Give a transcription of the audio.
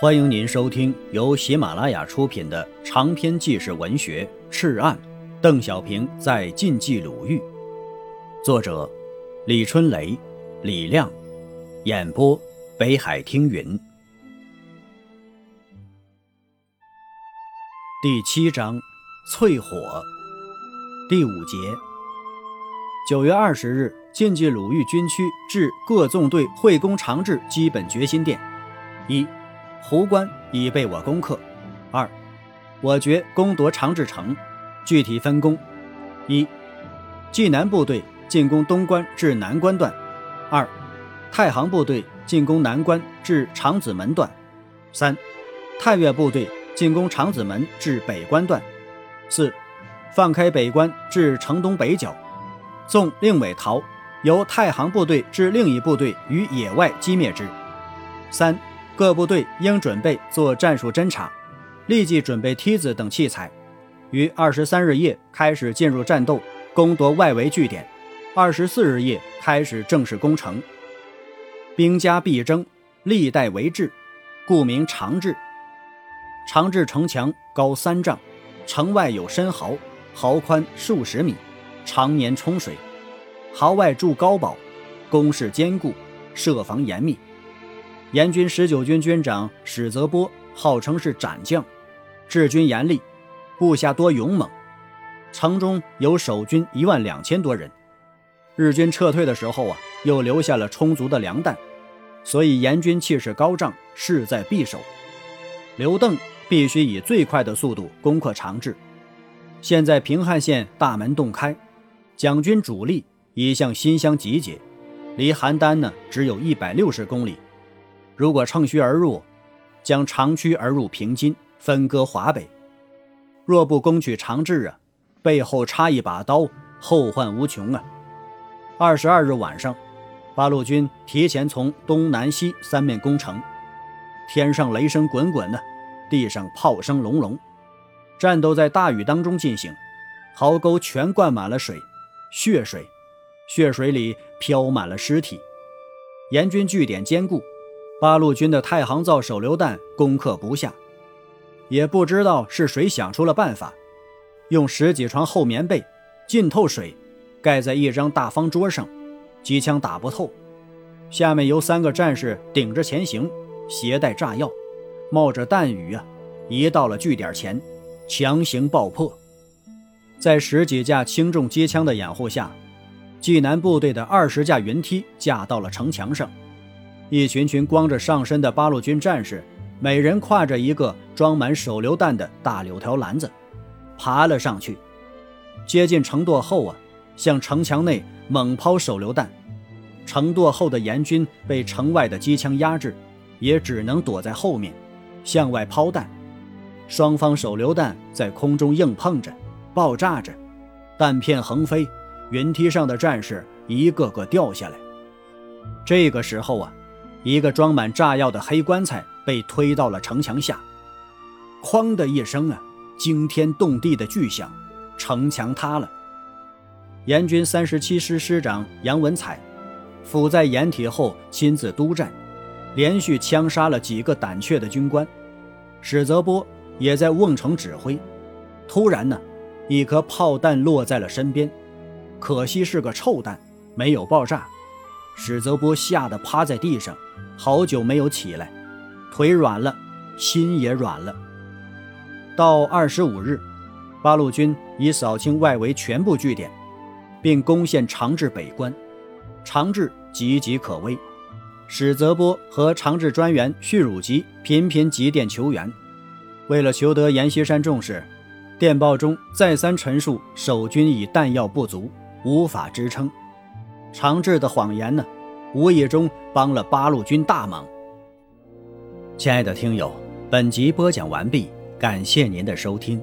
欢迎您收听由喜马拉雅出品的长篇纪实文学《赤案》，邓小平在晋冀鲁豫，作者李春雷、李亮，演播北海听云。第七章，淬火。第五节，九月二十日，晋冀鲁豫军区至各纵队会攻长治基本决心电：一。湖关已被我攻克。二，我决攻夺长治城，具体分工：一，冀南部队进攻东关至南关段；二，太行部队进攻南关至长子门段；三，太岳部队进攻长子门至北关段；四，放开北关至城东北角，纵令尾逃，由太行部队至另一部队于野外击灭之。三。各部队应准备做战术侦察，立即准备梯子等器材，于二十三日夜开始进入战斗，攻夺外围据点。二十四日夜开始正式攻城。兵家必争，历代为治，故名长治。长治城墙高三丈，城外有深壕，壕宽数十米，常年冲水。壕外筑高堡，工事坚固，设防严密。严军十九军军长史泽波号称是斩将，治军严厉，部下多勇猛。城中有守军一万两千多人。日军撤退的时候啊，又留下了充足的粮弹，所以严军气势高涨，势在必守。刘邓必须以最快的速度攻克长治。现在平汉线大门洞开，蒋军主力已向新乡集结，离邯郸呢只有一百六十公里。如果乘虚而入，将长驱而入平津，分割华北；若不攻取长治啊，背后插一把刀，后患无穷啊！二十二日晚上，八路军提前从东南西三面攻城，天上雷声滚滚呢，地上炮声隆隆，战斗在大雨当中进行，壕沟全灌满了水，血水，血水里飘满了尸体，严军据点坚固。八路军的太行造手榴弹攻克不下，也不知道是谁想出了办法，用十几床厚棉被浸透水，盖在一张大方桌上，机枪打不透。下面由三个战士顶着前行，携带炸药，冒着弹雨啊，移到了据点前，强行爆破。在十几架轻重机枪的掩护下，济南部队的二十架云梯架到了城墙上。一群群光着上身的八路军战士，每人挎着一个装满手榴弹的大柳条篮子，爬了上去。接近城垛后啊，向城墙内猛抛手榴弹。城垛后的阎军被城外的机枪压制，也只能躲在后面，向外抛弹。双方手榴弹在空中硬碰着，爆炸着，弹片横飞，云梯上的战士一个个掉下来。这个时候啊。一个装满炸药的黑棺材被推到了城墙下，哐的一声啊，惊天动地的巨响，城墙塌了。严军三十七师师长杨文彩，伏在掩体后亲自督战，连续枪杀了几个胆怯的军官。史泽波也在瓮城指挥。突然呢，一颗炮弹落在了身边，可惜是个臭弹，没有爆炸。史泽波吓得趴在地上，好久没有起来，腿软了，心也软了。到二十五日，八路军已扫清外围全部据点，并攻陷长治北关，长治岌岌可危。史泽波和长治专员叙汝吉频频急电求援，为了求得阎锡山重视，电报中再三陈述守军已弹药不足，无法支撑。长治的谎言呢，无意中帮了八路军大忙。亲爱的听友，本集播讲完毕，感谢您的收听。